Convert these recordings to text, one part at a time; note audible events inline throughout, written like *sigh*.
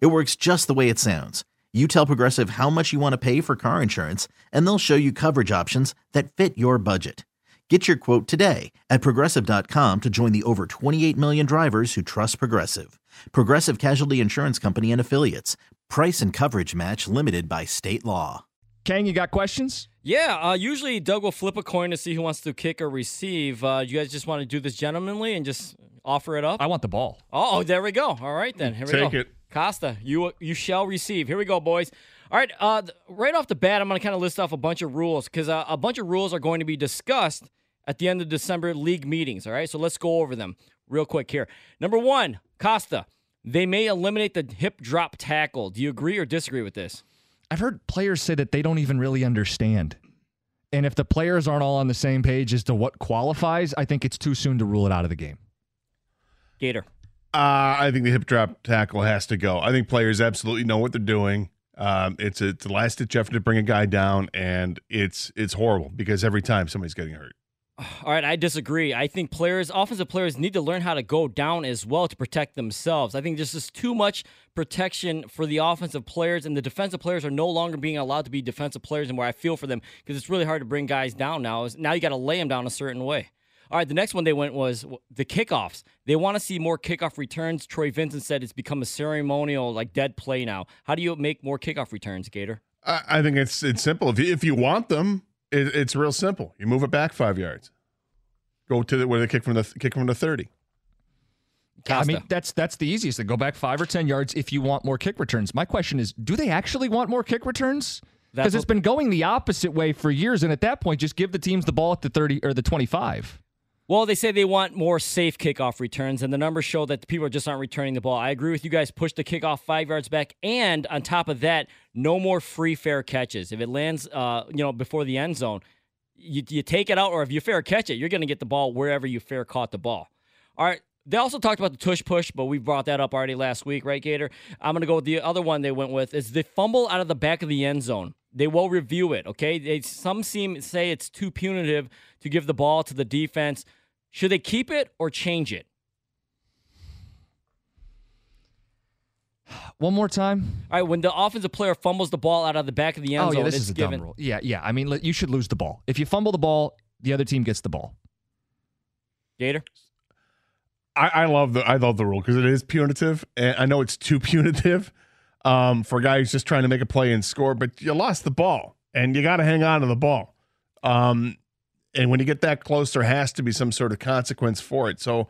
It works just the way it sounds. You tell Progressive how much you want to pay for car insurance, and they'll show you coverage options that fit your budget. Get your quote today at progressive.com to join the over 28 million drivers who trust Progressive. Progressive Casualty Insurance Company and Affiliates. Price and coverage match limited by state law. Kang, you got questions? Yeah, uh, usually Doug will flip a coin to see who wants to kick or receive. Uh, you guys just want to do this gentlemanly and just offer it up? I want the ball. Oh, there we go. All right, then. Here we Take go. Take it. Costa, you you shall receive. Here we go, boys. All right, uh, right off the bat, I'm going to kind of list off a bunch of rules because uh, a bunch of rules are going to be discussed at the end of December league meetings. All right, so let's go over them real quick here. Number one, Costa, they may eliminate the hip drop tackle. Do you agree or disagree with this? I've heard players say that they don't even really understand. And if the players aren't all on the same page as to what qualifies, I think it's too soon to rule it out of the game. Gator. Uh, I think the hip drop tackle has to go. I think players absolutely know what they're doing. Um, it's a, it's a last ditch effort to bring a guy down, and it's it's horrible because every time somebody's getting hurt. All right, I disagree. I think players, offensive players, need to learn how to go down as well to protect themselves. I think this is too much protection for the offensive players, and the defensive players are no longer being allowed to be defensive players and where I feel for them because it's really hard to bring guys down now. Is Now you got to lay them down a certain way. All right, the next one they went was the kickoffs. They want to see more kickoff returns. Troy Vincent said it's become a ceremonial, like dead play now. How do you make more kickoff returns, Gator? I, I think it's it's simple. If you, if you want them, it, it's real simple. You move it back five yards. Go to the where they kick from the kick from the thirty. I mean, that's that's the easiest. To go back five or ten yards if you want more kick returns. My question is, do they actually want more kick returns? Because it's been going the opposite way for years, and at that point, just give the teams the ball at the thirty or the twenty-five. Well, they say they want more safe kickoff returns, and the numbers show that the people just aren't returning the ball. I agree with you guys. Push the kickoff five yards back, and on top of that, no more free fair catches. If it lands, uh, you know, before the end zone, you, you take it out, or if you fair catch it, you're going to get the ball wherever you fair caught the ball. All right. They also talked about the tush push, but we brought that up already last week, right, Gator? I'm going to go with the other one they went with is the fumble out of the back of the end zone. They will review it, okay? They, some seem say it's too punitive to give the ball to the defense. Should they keep it or change it? One more time. All right, when the offensive player fumbles the ball out of the back of the end oh zone, yeah, this it's is a given. dumb rule. Yeah, yeah. I mean, you should lose the ball if you fumble the ball. The other team gets the ball. Gator. I, I love the I love the rule because it is punitive, and I know it's too *laughs* punitive um, for a guy who's just trying to make a play and score. But you lost the ball, and you got to hang on to the ball. Um, and when you get that close, there has to be some sort of consequence for it. So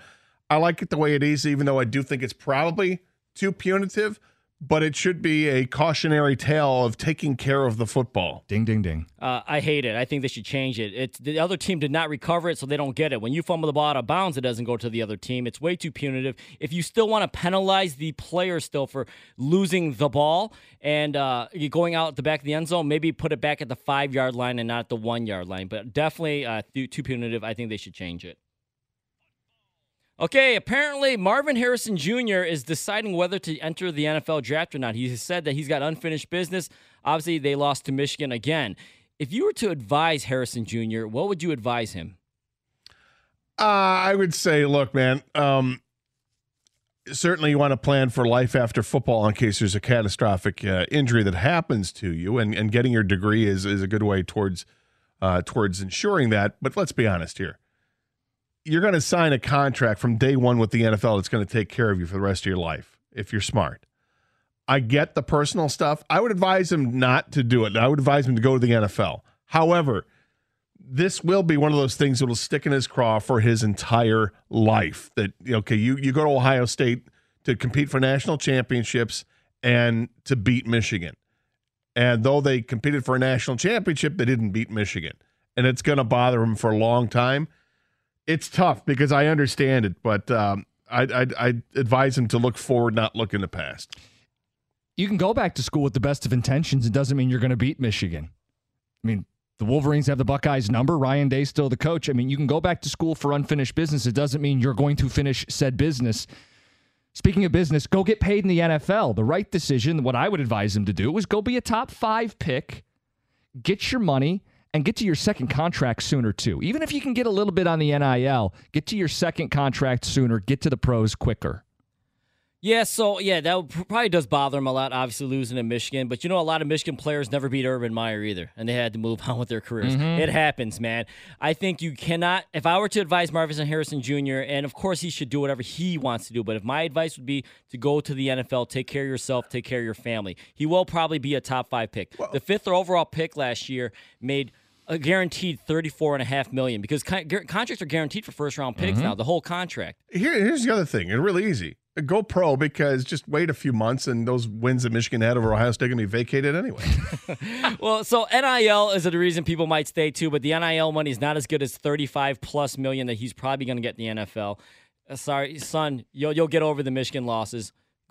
I like it the way it is, even though I do think it's probably too punitive. But it should be a cautionary tale of taking care of the football. Ding, ding, ding. Uh, I hate it. I think they should change it. It's the other team did not recover it, so they don't get it. When you fumble the ball out of bounds, it doesn't go to the other team. It's way too punitive. If you still want to penalize the player still for losing the ball and uh, you going out the back of the end zone, maybe put it back at the five yard line and not at the one yard line. But definitely uh, too, too punitive. I think they should change it. Okay, apparently Marvin Harrison Jr. is deciding whether to enter the NFL draft or not. He has said that he's got unfinished business. Obviously, they lost to Michigan again. If you were to advise Harrison Jr., what would you advise him? Uh, I would say, look, man. Um, certainly, you want to plan for life after football in case there's a catastrophic uh, injury that happens to you, and, and getting your degree is is a good way towards uh, towards ensuring that. But let's be honest here. You're going to sign a contract from day one with the NFL that's going to take care of you for the rest of your life if you're smart. I get the personal stuff. I would advise him not to do it. I would advise him to go to the NFL. However, this will be one of those things that will stick in his craw for his entire life. That okay, you you go to Ohio State to compete for national championships and to beat Michigan. And though they competed for a national championship, they didn't beat Michigan. And it's going to bother him for a long time. It's tough because I understand it, but um, I'd, I'd, I'd advise him to look forward, not look in the past. you can go back to school with the best of intentions. It doesn't mean you're going to beat Michigan. I mean, the Wolverines have the Buckeyes number. Ryan Day still the coach. I mean, you can go back to school for unfinished business. It doesn't mean you're going to finish said business. Speaking of business, go get paid in the NFL. The right decision, what I would advise him to do, is go be a top five pick, get your money, and get to your second contract sooner too. Even if you can get a little bit on the NIL, get to your second contract sooner, get to the pros quicker. Yeah, so yeah, that probably does bother him a lot. Obviously, losing in Michigan, but you know, a lot of Michigan players never beat Urban Meyer either, and they had to move *laughs* on with their careers. Mm-hmm. It happens, man. I think you cannot. If I were to advise Marvin Harrison Jr., and of course he should do whatever he wants to do, but if my advice would be to go to the NFL, take care of yourself, take care of your family, he will probably be a top five pick. Well, the fifth or overall pick last year made a guaranteed 34 and a half million because con- contracts are guaranteed for first round picks mm-hmm. now the whole contract Here, here's the other thing it's really easy go pro because just wait a few months and those wins that Michigan had over Ohio State are going to be vacated anyway. *laughs* well, so NIL is the reason people might stay too, but the NIL money is not as good as 35 plus million that he's probably going to get in the NFL. Uh, sorry, son, you'll, you'll get over the Michigan losses.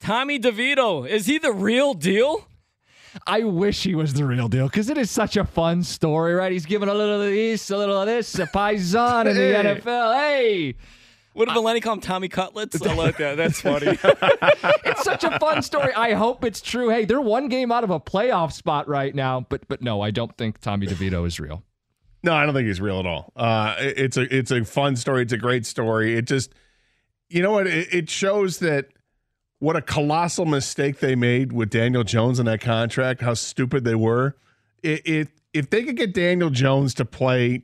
Tommy DeVito, is he the real deal? I wish he was the real deal because it is such a fun story, right? He's giving a little of this, a little of this, a paisan in the hey. NFL. Hey. What if Lenny call him Tommy Cutlets? I like that. That's funny. *laughs* it's such a fun story. I hope it's true. Hey, they're one game out of a playoff spot right now, but but no, I don't think Tommy DeVito is real. No, I don't think he's real at all. Uh, it's a it's a fun story. It's a great story. It just, you know what? It, it shows that what a colossal mistake they made with Daniel Jones in that contract, how stupid they were. It if they could get Daniel Jones to play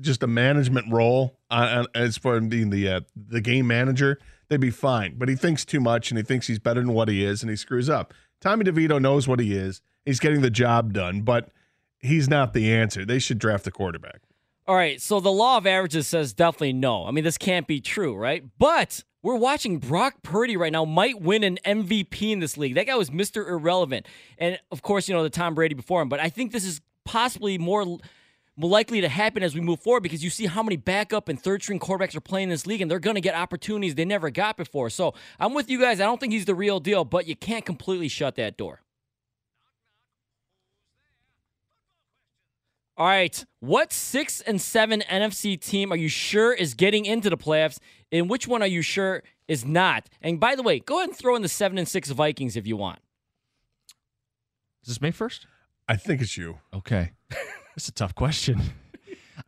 just a management role uh, as far as being the uh, the game manager, they'd be fine. But he thinks too much and he thinks he's better than what he is and he screws up. Tommy DeVito knows what he is. He's getting the job done, but he's not the answer. They should draft the quarterback. All right, so the law of averages says definitely no. I mean, this can't be true, right? But we're watching Brock Purdy right now might win an MVP in this league. That guy was Mr. Irrelevant. And of course, you know, the Tom Brady before him. But I think this is possibly more likely to happen as we move forward because you see how many backup and third string quarterbacks are playing in this league and they're going to get opportunities they never got before. So I'm with you guys. I don't think he's the real deal, but you can't completely shut that door. All right. What six and seven NFC team are you sure is getting into the playoffs? And which one are you sure is not? And by the way, go ahead and throw in the seven and six Vikings if you want. Is this May first? I think it's you. Okay. *laughs* That's a tough question. *laughs*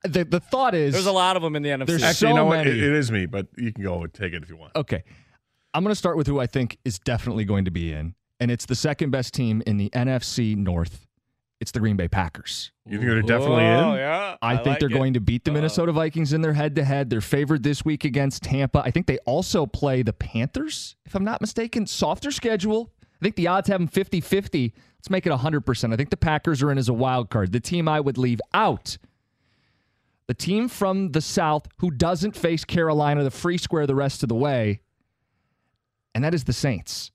The, the thought is there's a lot of them in the NFC. There's Actually, so you know many. It, it is me, but you can go and take it if you want. Okay. I'm going to start with who I think is definitely going to be in, and it's the second best team in the NFC North. It's the Green Bay Packers. You think they're definitely in? Oh, yeah. I, I think like they're it. going to beat the Uh-oh. Minnesota Vikings in their head to head. They're favored this week against Tampa. I think they also play the Panthers, if I'm not mistaken. Softer schedule. I think the odds have them 50 50. Let's make it 100%. I think the Packers are in as a wild card. The team I would leave out, the team from the South who doesn't face Carolina, the free square the rest of the way, and that is the Saints.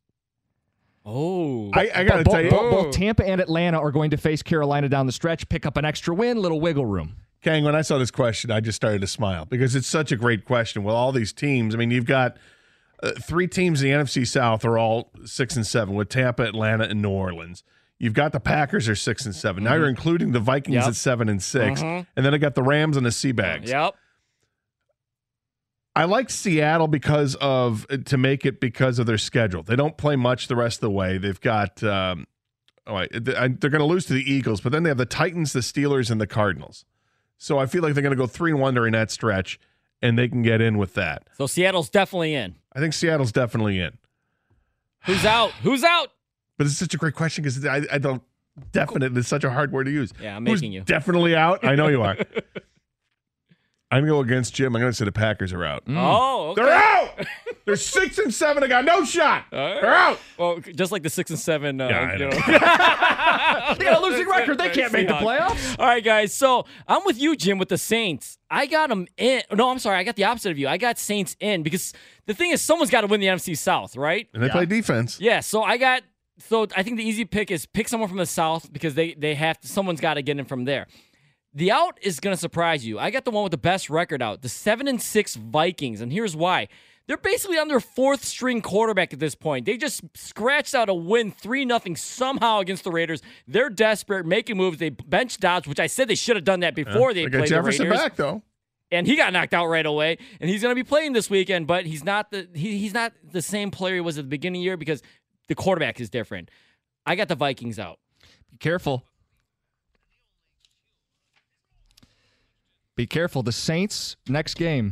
Oh, I, I got to Bo- tell you, bo- both Tampa and Atlanta are going to face Carolina down the stretch, pick up an extra win, little wiggle room. Kang, when I saw this question, I just started to smile because it's such a great question. With all these teams, I mean, you've got uh, three teams in the NFC South are all six and seven with Tampa, Atlanta, and New Orleans. You've got the Packers are six and 7 Now you're including the Vikings Yep. at seven and 6 Mhm. and then I got the Rams and the Seabags. yep. I like Seattle because of to make it because of their schedule. They don't play much the rest of the way. They've got um, oh, I- they're going to lose to the Eagles, but then they have the Titans, the Steelers, and the Cardinals. So I feel like they're going to go three and one during that stretch, and they can get in with that. So Seattle's definitely in. I think Seattle's definitely in. *sighs* Who's out? Who's out? But it's such a great question because I, I don't definite It's such a hard word to use. Yeah, I'm Who's making you. definitely out. I know you are. *laughs* I'm going to go against Jim. I'm going to say the Packers are out. Oh, okay. They're out. They're six and seven. They got no shot. They're out. Well, just like the six and seven. Uh, Yeah, I you know. *laughs* They got a losing record. They can't make the playoffs. All right, guys. So I'm with you, Jim, with the Saints. I got them in. No, I'm sorry. I got the opposite of you. I got Saints in because the thing is, someone's got to win the NFC South, right? And they play defense. Yeah. So I got. So I think the easy pick is pick someone from the South because they they have to, someone's got to get in from there. The out is going to surprise you. I got the one with the best record out, the seven and six Vikings, and here's why. They're basically on their fourth string quarterback at this point. They just scratched out a win 3 0 somehow against the Raiders. They're desperate, making moves. They bench Dobbs, which I said they should have done that before they, They played Jefferson the Raiders. back though. And he got knocked out right away. And he's going to be playing this weekend, but he's not the he, he's not the same player he was at the beginning of the year because the quarterback is different. I got the Vikings out. Be careful. Be careful. The Saints' next game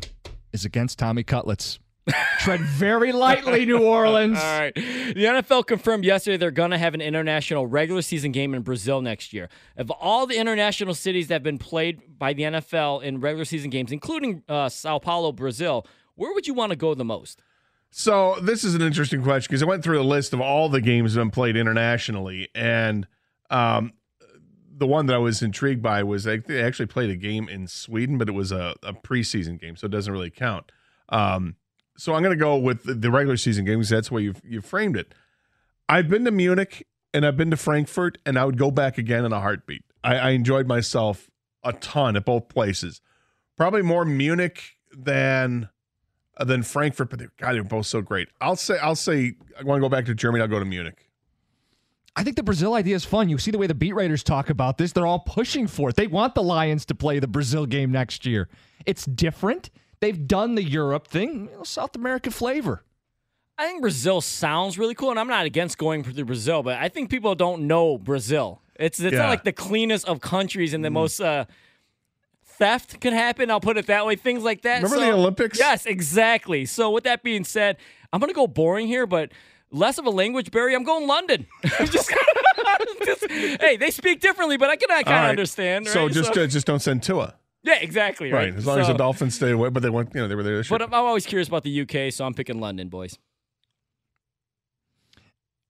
is against Tommy Cutlets. *laughs* Tread very lightly, New Orleans. All right. The NFL confirmed yesterday they're going to have an international regular season game in Brazil next year. Of all the international cities that have been played by the NFL in regular season games, including uh, Sao Paulo, Brazil, where would you want to go the most? So this is an interesting question because I went through a list of all the games that have been played internationally, and um, the one that I was intrigued by was they actually played a game in Sweden, but it was a, a preseason game, so it doesn't really count. Um, so I'm going to go with the, regular season games. That's where you've you framed it. I've been to Munich and I've been to Frankfurt, and I would go back again in a heartbeat. I, I enjoyed myself a ton at both places. Probably more Munich than than Frankfurt, but they, God, they're both so great. I'll say I'll say I want to go back to Germany. I'll go to Munich. I think the Brazil idea is fun. You see the way the beat writers talk about this. They're all pushing for it. They want the Lions to play the Brazil game next year. It's different. They've done the Europe thing, you know, South American flavor. I think Brazil sounds really cool, and I'm not against going to Brazil, but I think people don't know Brazil. It's it's Yeah. not like the cleanest of countries and the most uh, theft could happen. I'll put it that way. Things like that. Remember So- the Olympics? Yes, exactly. So with that being said, I'm gonna go boring here, but less of a language barrier. I'm going London. *laughs* Just, just- hey, they speak differently, but I can I kind of All right. understand. So right? just uh, just don't send Tua. yeah, exactly. Right. Right. As long as the Dolphins stay away, but they went. You know, they were there. But I'm I'm always curious about the UK, so I'm picking London, boys.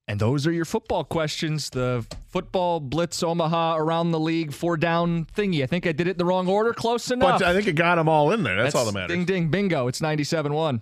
And those are your football questions. The football blitz Omaha around the league four down thingy. I think I did it in the wrong order. Close enough. But I think it got them all in there. That's, all that matters. Ding ding bingo. It's 97 1.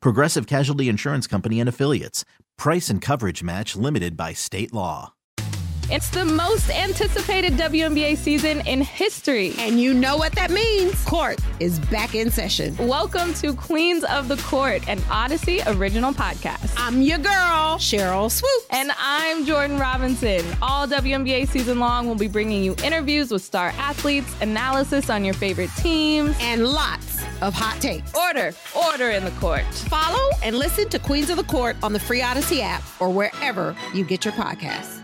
Progressive Casualty Insurance Company and Affiliates. Price and coverage match limited by state law. It's the most anticipated WNBA season in history. And you know what that means. Court is back in session. Welcome to Queens of the Court, an Odyssey original podcast. I'm your girl, Sheryl Swoopes. And I'm Jordan Robinson. All WNBA season long, we'll be bringing you interviews with star athletes, analysis on your favorite teams, and lots of hot takes. Order, order in the court. Follow and listen to Queens of the Court on the Free Odyssey app or wherever you get your podcasts.